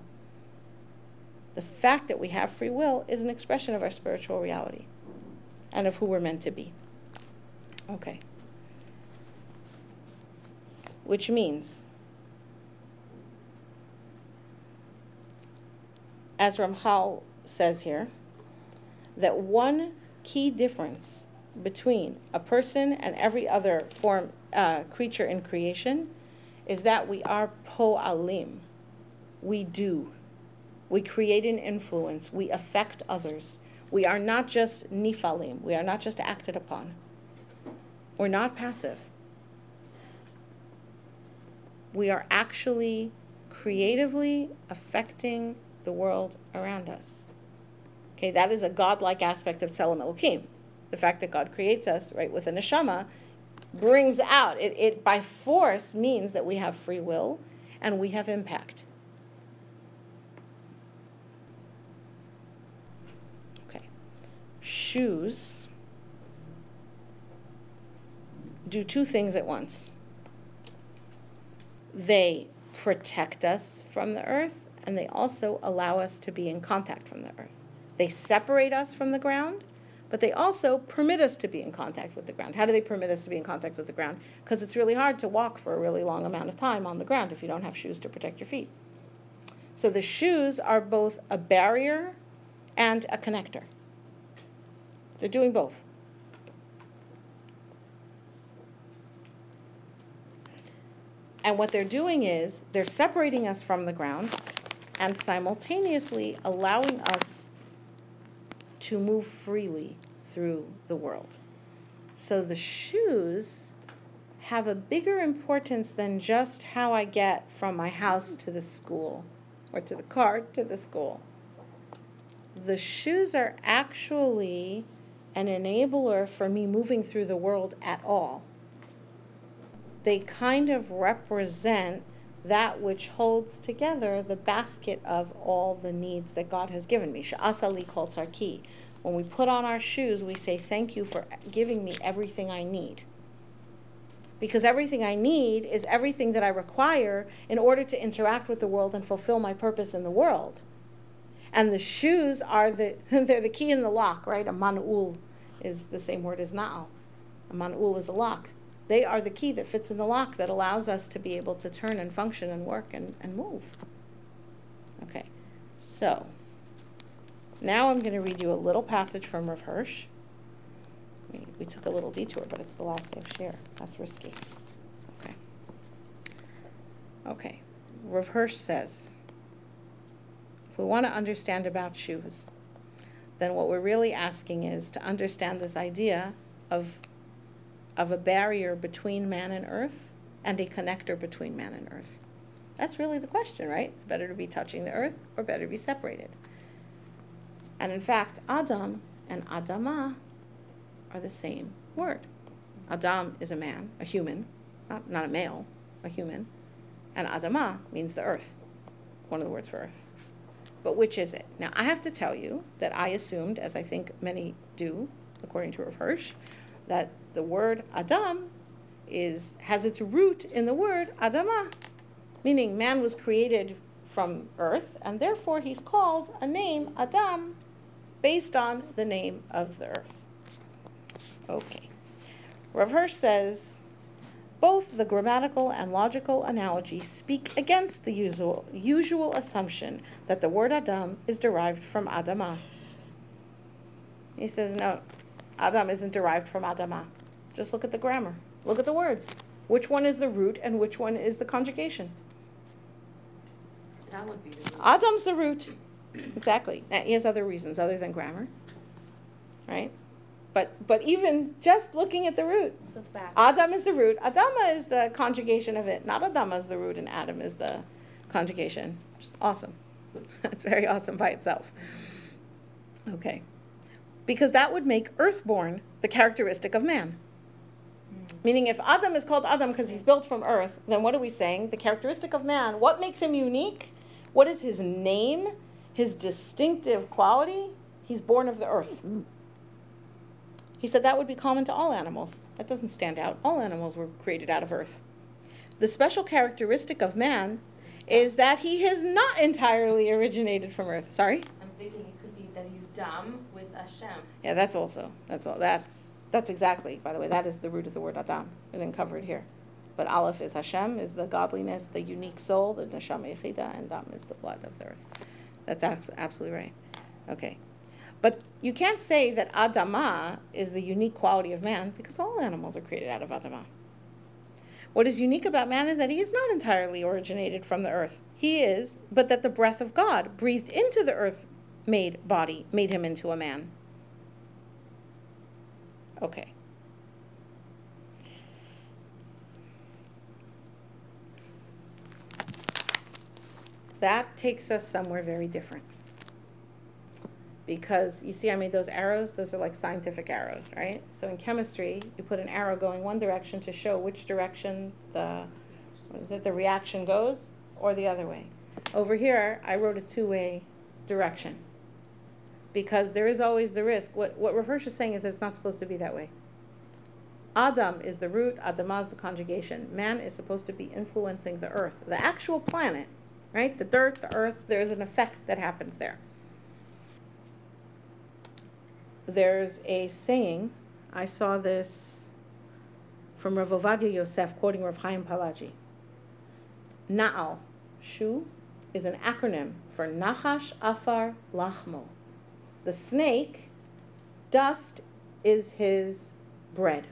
The fact that we have free will is an expression of our spiritual reality and of who we're meant to be. Okay. Which means as Ramchal says here, that one key difference between a person and every other form uh, creature in creation is that we are po'alim. We do. We create an influence. We affect others. We are not just nifalim. We are not just acted upon. We're not passive. We are actually creatively affecting the world around us. Okay, that is a godlike aspect of Tselem Elohim. The fact that God creates us, right, with a neshama brings out, it, it by force means that we have free will and we have impact. Okay. Shoes do two things at once. They protect us from the earth and they also allow us to be in contact from the earth. They separate us from the ground, but they also permit us to be in contact with the ground. How do they permit us to be in contact with the ground? Because it's really hard to walk for a really long amount of time on the ground if you don't have shoes to protect your feet. So the shoes are both a barrier and a connector. They're doing both. And what they're doing is they're separating us from the ground and simultaneously allowing us to move freely through the world. So the shoes have a bigger importance than just how I get from my house to the school or to the car to the school. The shoes are actually an enabler for me moving through the world at all. They kind of represent that which holds together the basket of all the needs that God has given me. Sha'asali key. When we put on our shoes, we say, Thank you for giving me everything I need. Because everything I need is everything that I require in order to interact with the world and fulfill my purpose in the world. And the shoes are the they're the key in the lock, right? A man'ul is the same word as na'al. A man'ul is a lock. They are the key that fits in the lock that allows us to be able to turn and function and work and, and move. Okay, so now I'm going to read you a little passage from Rav Hirsch. We, we took a little detour, but it's the last day of shiur. That's risky. Okay. Okay. Rav Hirsch says, if we want to understand about shoes, then what we're really asking is to understand this idea of of a barrier between man and earth and a connector between man and earth. That's really the question, right? It's better to be touching the earth or better to be separated. And in fact, Adam and Adama are the same word. Adam is a man, a human, not, not a male, a human. And Adama means the earth, one of the words for earth. But which is it? Now, I have to tell you that I assumed, as I think many do, according to Rav Hirsch, that the word Adam is, has its root in the word Adama, meaning man was created from earth, and therefore he's called a name, Adam, based on the name of the earth. Okay. Rav Hirsch says, both the grammatical and logical analogy speak against the usual, usual assumption that the word Adam is derived from Adama. He says, no, Adam isn't derived from Adama. Just look at the grammar. Look at the words. Which one is the root and which one is the conjugation? That would be the. root. Adam's the root. Exactly. Now, he has other reasons other than grammar. Right? But but even just looking at the root, So it's back. Adam is the root. Adama is the conjugation of it. Not Adama is the root and Adam is the conjugation. Awesome. That's very awesome by itself. Okay. Because that would make earthborn the characteristic of man. Mm. Meaning, if Adam is called Adam because he's built from earth, then what are we saying? The characteristic of man, what makes him unique? What is his name? His distinctive quality? He's born of the earth. He said that would be common to all animals. That doesn't stand out. All animals were created out of earth. The special characteristic of man is that he has not entirely originated from earth. Sorry? I'm thinking it could be that he's dumb with Hashem. Yeah, that's also that's all that's that's exactly. By the way, that is the root of the word Adam. We didn't cover it here, but Aleph is Hashem, is the godliness, the unique soul, the neshama yechida, and Dam is the blood of the earth. That's absolutely right. Okay, but you can't say that Adama is the unique quality of man because all animals are created out of Adama. What is unique about man is that he is not entirely originated from the earth. He is, but that the breath of God breathed into the earth made body made him into a man. Okay. That takes us somewhere very different. Because you see, I made those arrows, those are like scientific arrows, right? So in chemistry, you put an arrow going one direction to show which direction the, what is it, the reaction goes, or the other way. Over here, I wrote a two way direction because there is always the risk. What, what Rav is saying is that it's not supposed to be that way. Adam is the root, Adamah is the conjugation. Man is supposed to be influencing the earth, the actual planet, right? The dirt, the earth, there's an effect that happens there. There's a saying, I saw this from Rav Ovadia Yosef quoting Rav Chaim Palaji. Na'al, shu, is an acronym for Nachash Afar Lachmo. The snake, dust is his bread.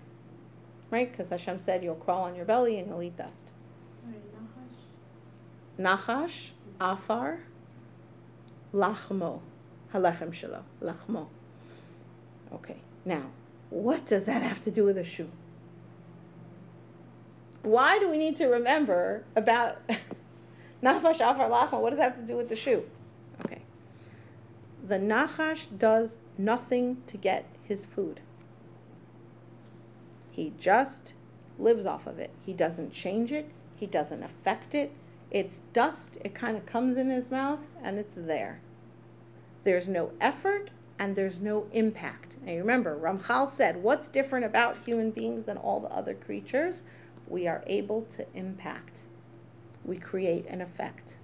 Right? Because Hashem said you'll crawl on your belly and you'll eat dust. Sorry, Nahash. Nachash, Afar, Lachmo. Halechem shelo, Lachmo. Okay, now, what does that have to do with a shoe? Why do we need to remember about Nachash, Afar, Lachmo? What does that have to do with the shoe? Okay. The Nachash does nothing to get his food. He just lives off of it. He doesn't change it, he doesn't affect it. It's dust, it kind of comes in his mouth and it's there. There's no effort and there's no impact. Now you remember, Ramchal said, What's different about human beings than all the other creatures? We are able to impact, we create an effect.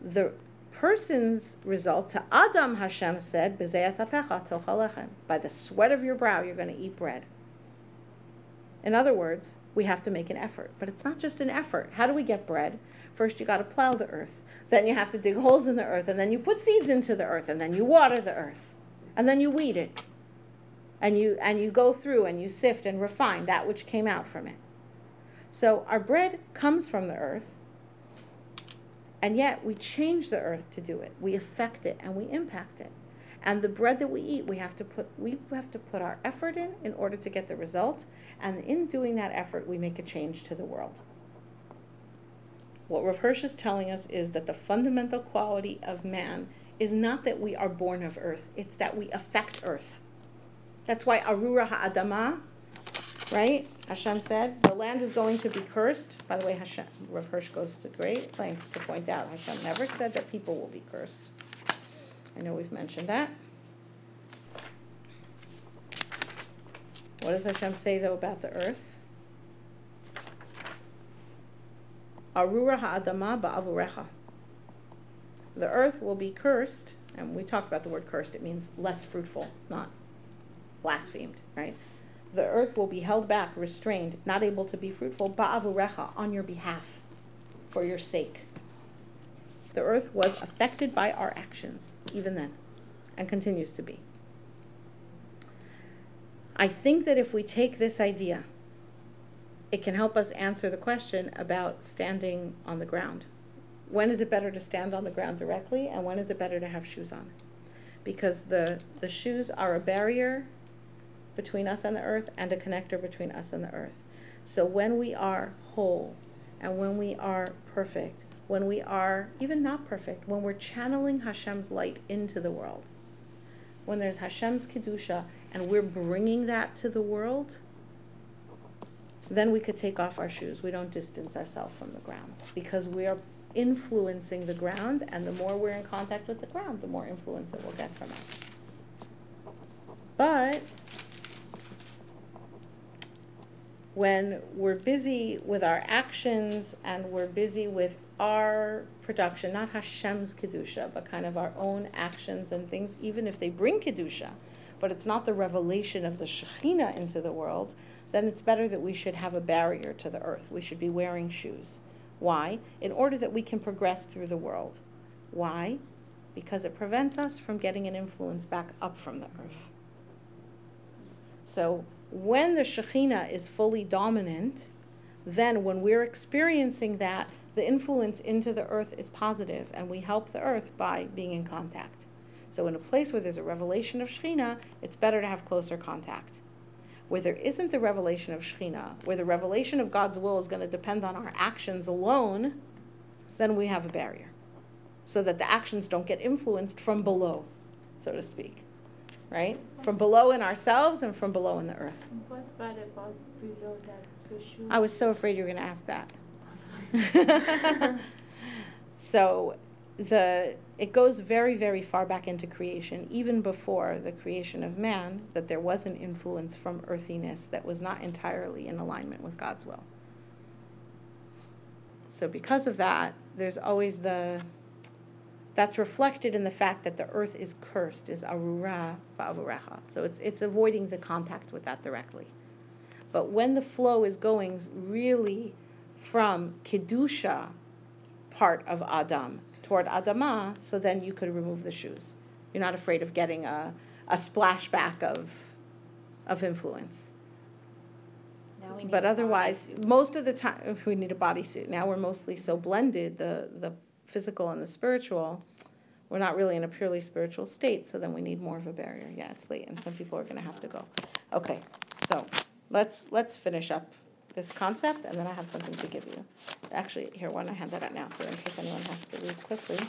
The person's result to Adam Hashem said, "B'zei asapecha. By the sweat of your brow, you're going to eat bread. In other words, we have to make an effort, but it's not just an effort. How do we get bread? First, you got to plow the earth. Then you have to dig holes in the earth, and then you put seeds into the earth, and then you water the earth, and then you weed it, and you and you go through and you sift and refine that which came out from it. So our bread comes from the earth, and yet we change the earth to do it. We affect it and we impact it. And the bread that we eat, we have to put we have to put our effort in in order to get the result. And in doing that effort, we make a change to the world. What Rav Hirsch is telling us is that the fundamental quality of man is not that we are born of earth, it's that we affect earth. That's why Arura Ha'adama, right? Hashem said, the land is going to be cursed. By the way, Hashem, Rav Hirsch goes to great lengths to point out Hashem never said that people will be cursed. I know we've mentioned that. What does Hashem say though about the earth? Arura ha'adama ba'avurecha. The earth will be cursed, and we talked about the word cursed, it means less fruitful, not blasphemed, right? The earth will be held back, restrained, not able to be fruitful, ba'avurecha, on your behalf, for your sake. The earth was affected by our actions, even then, and continues to be. I think that if we take this idea, it can help us answer the question about standing on the ground. When is it better to stand on the ground directly, and when is it better to have shoes on? Because the, the shoes are a barrier between us and the earth and a connector between us and the earth. So when we are whole and when we are perfect, when we are even not perfect, when we're channeling Hashem's light into the world, when there's Hashem's Kedusha and we're bringing that to the world, then we could take off our shoes. We don't distance ourselves from the ground because we are influencing the ground, and the more we're in contact with the ground, the more influence it will get from us. But when we're busy with our actions and we're busy with our production, not Hashem's Kedusha, but kind of our own actions and things, even if they bring Kedusha, but it's not the revelation of the Shekhinah into the world, then it's better that we should have a barrier to the earth. We should be wearing shoes. Why? In order that we can progress through the world. Why? Because it prevents us from getting an influence back up from the earth. So when the Shekhinah is fully dominant, then when we're experiencing that, the influence into the earth is positive, and we help the earth by being in contact. So, in a place where there's a revelation of Shekhinah, it's better to have closer contact. Where there isn't the revelation of Shekhinah, where the revelation of God's will is going to depend on our actions alone, then we have a barrier. So that the actions don't get influenced from below, so to speak. Right? From below in ourselves and from below in the earth. What's bad about below that the? I was so afraid you were going to ask that. so the it goes very very far back into creation even before the creation of man that there was an influence from earthiness that was not entirely in alignment with God's will. So because of that there's always the that's reflected in the fact that the earth is cursed is arura ba'avurecha. So it's it's avoiding the contact with that directly. But when the flow is going really from kedusha part of adam toward Adama, so then you could remove the shoes. You're not afraid of getting a, a splashback of, of influence. Now we need But otherwise, most of the time, we need a bodysuit. Now we're mostly so blended, the, the physical and the spiritual. We're not really in a purely spiritual state, so then we need more of a barrier. Yeah, it's late, and some people are going to have to go. Okay, so let's let's finish up this concept, and then I have something to give you. Actually, here, why don't I hand that out now, so in case anyone has to read quickly,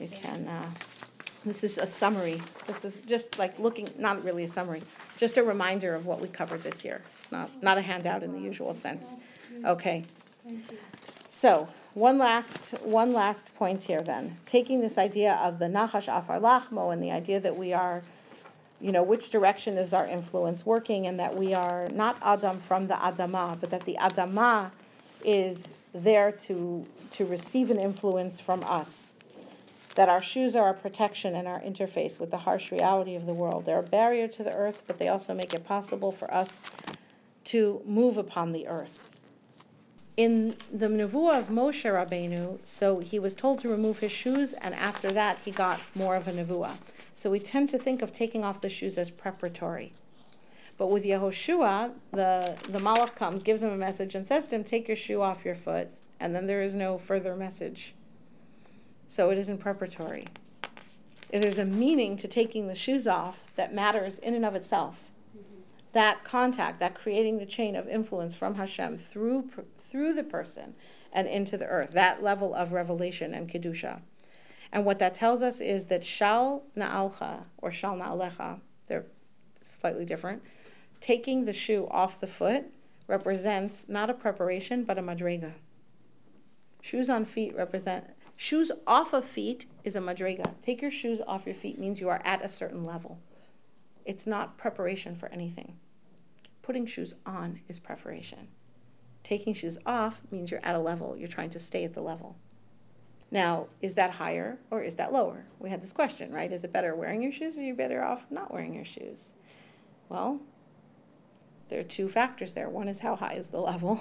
you can. Uh, this is a summary. This is just like looking, not really a summary, just a reminder of what we covered this year. It's not not a handout in the usual sense. Okay. So one last one last point here then. Taking this idea of the nachash afar lachmo and the idea that we are, you know, which direction is our influence working, and that we are not Adam from the Adama, but that the Adama is there to to receive an influence from us. That our shoes are our protection and our interface with the harsh reality of the world. They're a barrier to the earth, but they also make it possible for us to move upon the earth in the nevuah of Moshe Rabbeinu, so he was told to remove his shoes, and after that he got more of a nevuah. So we tend to think of taking off the shoes as preparatory. But with Yehoshua, the, the Malach comes, gives him a message, and says to him, Take your shoe off your foot, and then there is no further message. So it isn't preparatory. There's a meaning to taking the shoes off that matters in and of itself mm-hmm. that contact, that creating the chain of influence from Hashem through through the person, and into the earth. That level of revelation and kedusha. And what that tells us is that shal na'alcha or shal na'alecha, they're slightly different. Taking the shoe off the foot represents not a preparation but a madrega. Shoes on feet represent shoes off of feet is a madrega. Take your shoes off your feet means you are at a certain level. It's not preparation for anything. Putting shoes on is preparation. Taking shoes off means you're at a level, you're trying to stay at the level. Now, is that higher or is that lower? We had this question, right? Is it better wearing your shoes or are you better off not wearing your shoes? Well, there are two factors there. One is how high is the level,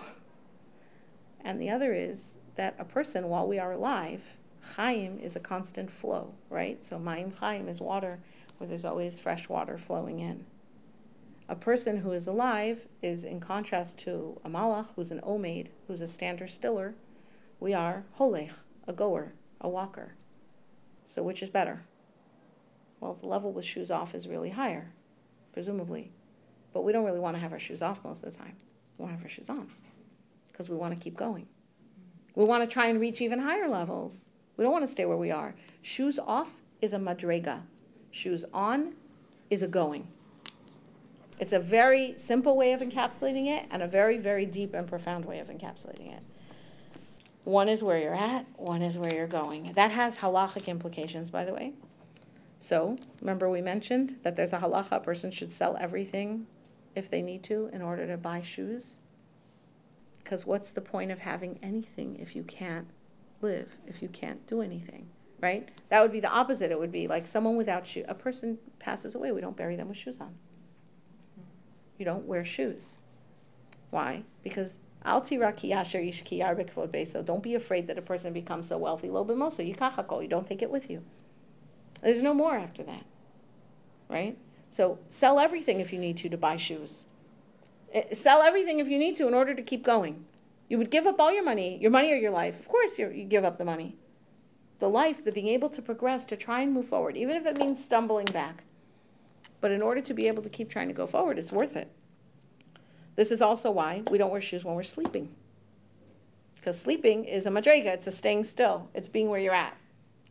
and the other is that a person, while we are alive, Chaim is a constant flow, right? So Mayim Chaim is water where there's always fresh water flowing in. A person who is alive is in contrast to a malach who's an omaid, who's a stander stiller. We are holech, a goer, a walker. So which is better? Well, the level with shoes off is really higher, presumably. But we don't really want to have our shoes off most of the time. We want to have our shoes on because we want to keep going. We want to try and reach even higher levels. We don't want to stay where we are. Shoes off is a madrega. Shoes on is a going. It's a very simple way of encapsulating it and a very, very deep and profound way of encapsulating it. One is where you're at, one is where you're going. That has halachic implications, by the way. So, remember we mentioned that there's a halacha, a person should sell everything if they need to in order to buy shoes? Because what's the point of having anything if you can't live, if you can't do anything, right? That would be the opposite. It would be like someone without shoes. A person passes away, we don't bury them with shoes on. You don't wear shoes. Why? Because so don't be afraid that a person becomes so wealthy. Lo b'moso, you don't take it with you. There's no more after that. Right? So sell everything if you need to to buy shoes. Eh, Sell everything if you need to in order to keep going. You would give up all your money, your money or your life. Of course, you give up the money. The life, the being able to progress, to try and move forward, even if it means stumbling back. But in order to be able to keep trying to go forward, it's worth it. This is also why we don't wear shoes when we're sleeping. Because sleeping is a madrega, it's a staying still, it's being where you're at.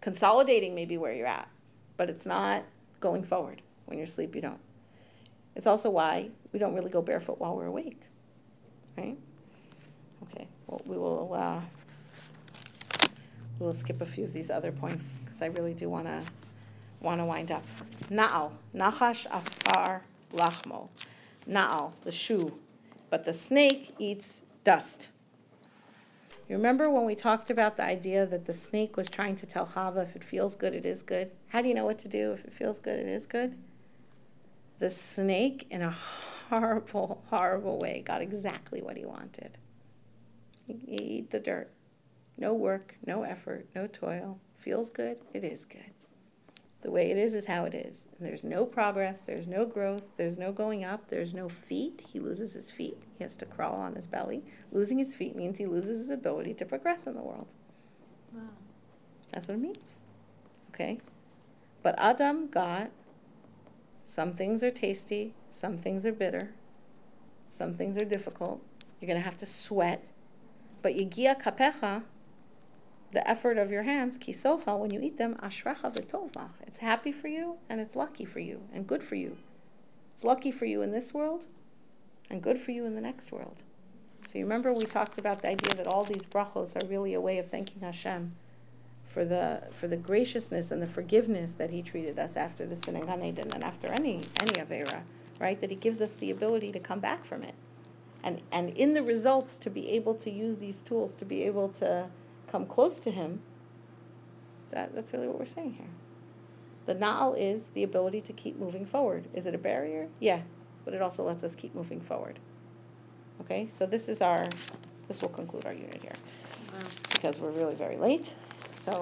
Consolidating may be where you're at, but it's not going forward. When you're asleep, you don't. It's also why we don't really go barefoot while we're awake, right? Okay, well, we will, uh, we'll skip a few of these other points, because I really do want to, want to wind up. Na'al, nachash afar lachmo. Na'al, the shoe, but the snake eats dust. You remember when we talked about the idea that the snake was trying to tell Chava if it feels good, it is good? How do you know what to do if it feels good, it is good? The snake, in a horrible, horrible way, got exactly what he wanted. He eat the dirt. No work, no effort, no toil. Feels good, it is good. The way it is is how it is. And there's no progress, there's no growth, there's no going up, there's no feet. He loses his feet. He has to crawl on his belly. Losing his feet means he loses his ability to progress in the world. Wow. That's what it means. Okay? But Adam got some things are tasty, some things are bitter, some things are difficult. You're going to have to sweat. But yigia kapecha, the effort of your hands, kisocha, when you eat them, ashracha v'tovach. It's happy for you and it's lucky for you and good for you. It's lucky for you in this world and good for you in the next world. So you remember we talked about the idea that all these brachos are really a way of thanking Hashem for the for the graciousness and the forgiveness that He treated us after the sin in Gan Eden and after any any avera, right? That He gives us the ability to come back from it, and and in the results to be able to use these tools to be able to come close to Him. That that's really what we're saying here. The na'al is the ability to keep moving forward. Is it a barrier? Yeah, but it also lets us keep moving forward. Okay, so this is our, this will conclude our unit here, because we're really very late, so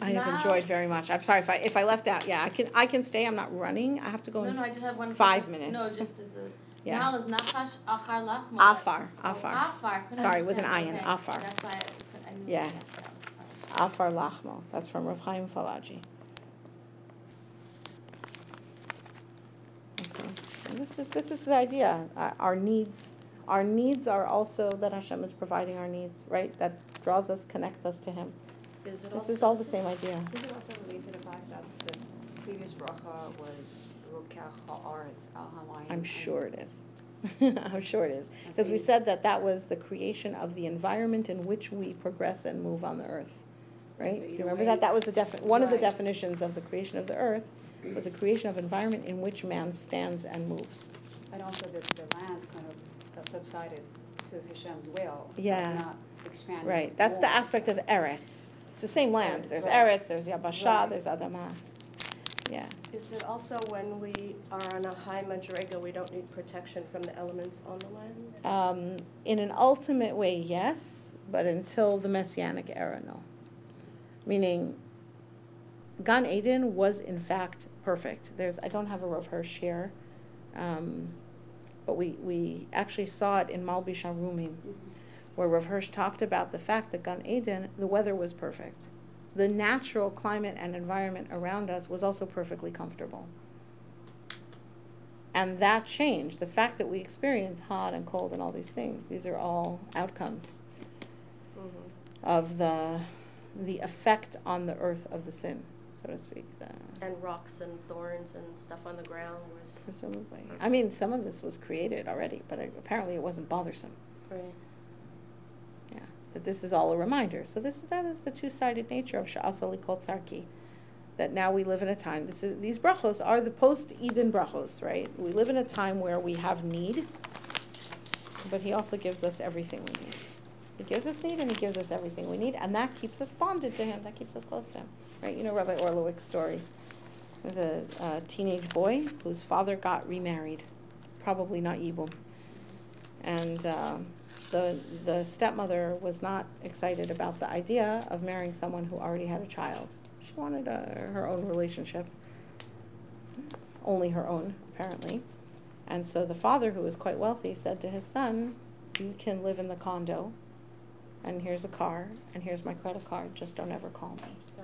I have enjoyed very much. I'm sorry if I, if I left out, yeah, I can, I can stay, I'm not running, I have to go No, in no, I just have one. five question. minutes. No, just as a. Yeah. Is nachash achar. Afar, Oh, afar. Afar. Sorry, with an ayin, Okay. afar. That's why I, could- I knew. Yeah. that. That was fine. Afar Lachmo, that's from Rav Chaim Falaji. Okay, and this is, this is the idea, our, our needs, Our needs are also that Hashem is providing our needs, right? That draws us, connects us to Him. Is it This is all the same idea. Does it also related to the fact that the previous bracha was Rukach Haaretz Al I'm sure it is. I'm sure it is. Because we said that that was the creation of the environment in which we progress and move on the earth, right? So Do you either remember way- that? That was the defi- one of the Right. definitions of the creation of the earth was a creation of environment in which man stands and moves. And also the, the land kind of uh, subsided to Hashem's will. of Yeah. Not expanding. Right, that's the more. aspect of Eretz. It's the same land. Eretz, There's right. Eretz, there's Yabasha, Right. there's Adamah. Yeah. Is it also when we are on a high madrega, we don't need protection from the elements on the land? Um, in an ultimate way, yes, but until the Messianic era, no. Meaning, Gan Eden was in fact perfect. There's, I don't have a Rav Hirsch here, um, but we, we actually saw it in Malbish Arumim, where Rav Hirsch talked about the fact that Gan Eden, the weather was perfect. The natural climate and environment around us was also perfectly comfortable. And that change, the fact that we experience hot and cold and all these things, these are all outcomes Mhm. of the the effect on the earth of the sin, so to speak. The, And rocks and thorns and stuff on the ground was, presumably. I mean, some of this was created already, but it, apparently it wasn't bothersome. right, that this is all a reminder. So this that is the two-sided nature of Sha'asali Kol Tzarki. That now we live in a time. This is these brachos are the post-Eden brachos, right? We live in a time where we have need, but He also gives us everything we need. He gives us need and He gives us everything we need, and that keeps us bonded to Him. That keeps us close to Him, right? You know Rabbi Orlowek's story. There's a, a teenage boy whose father got remarried, probably not Yibum. And um, the, the stepmother was not excited about the idea of marrying someone who already had a child. She wanted a, her own relationship, only her own, apparently. And so the father, who was quite wealthy, said to his son, You can live in the condo, and here's a car, and here's my credit card, just don't ever call me.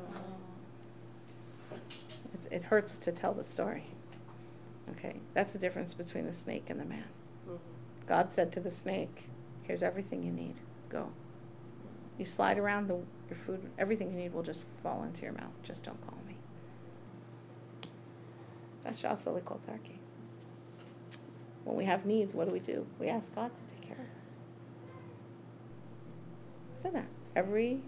It, it hurts to tell the story. Okay, that's the difference between the snake and the man. Mhm. God said to the snake, Here's everything you need. Go. You slide around the your food, everything you need will just fall into your mouth. Just don't call me. That's Shasali Tsarki. When we have needs, what do we do? We ask God to take care of us. I said that. Every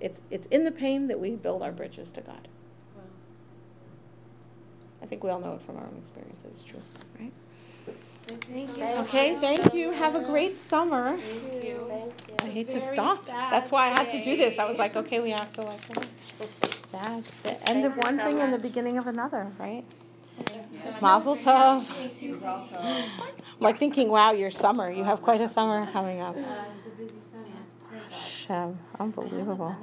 it's it's in the pain that we build our bridges to God. Wow. I think we all know it from our own experiences. It's true, right? Thank you. Okay, thank you. Have a great summer. Thank you. Thank I hate to Very stop. sad That's why I had to do this. I was like, okay, we have to like, sad. The end of one thing and the beginning of another, right? Yeah. Mazel tov. He's also, Like thinking, wow, your summer. You have quite a summer coming up. It's a busy summer. Thank God. Shem, unbelievable.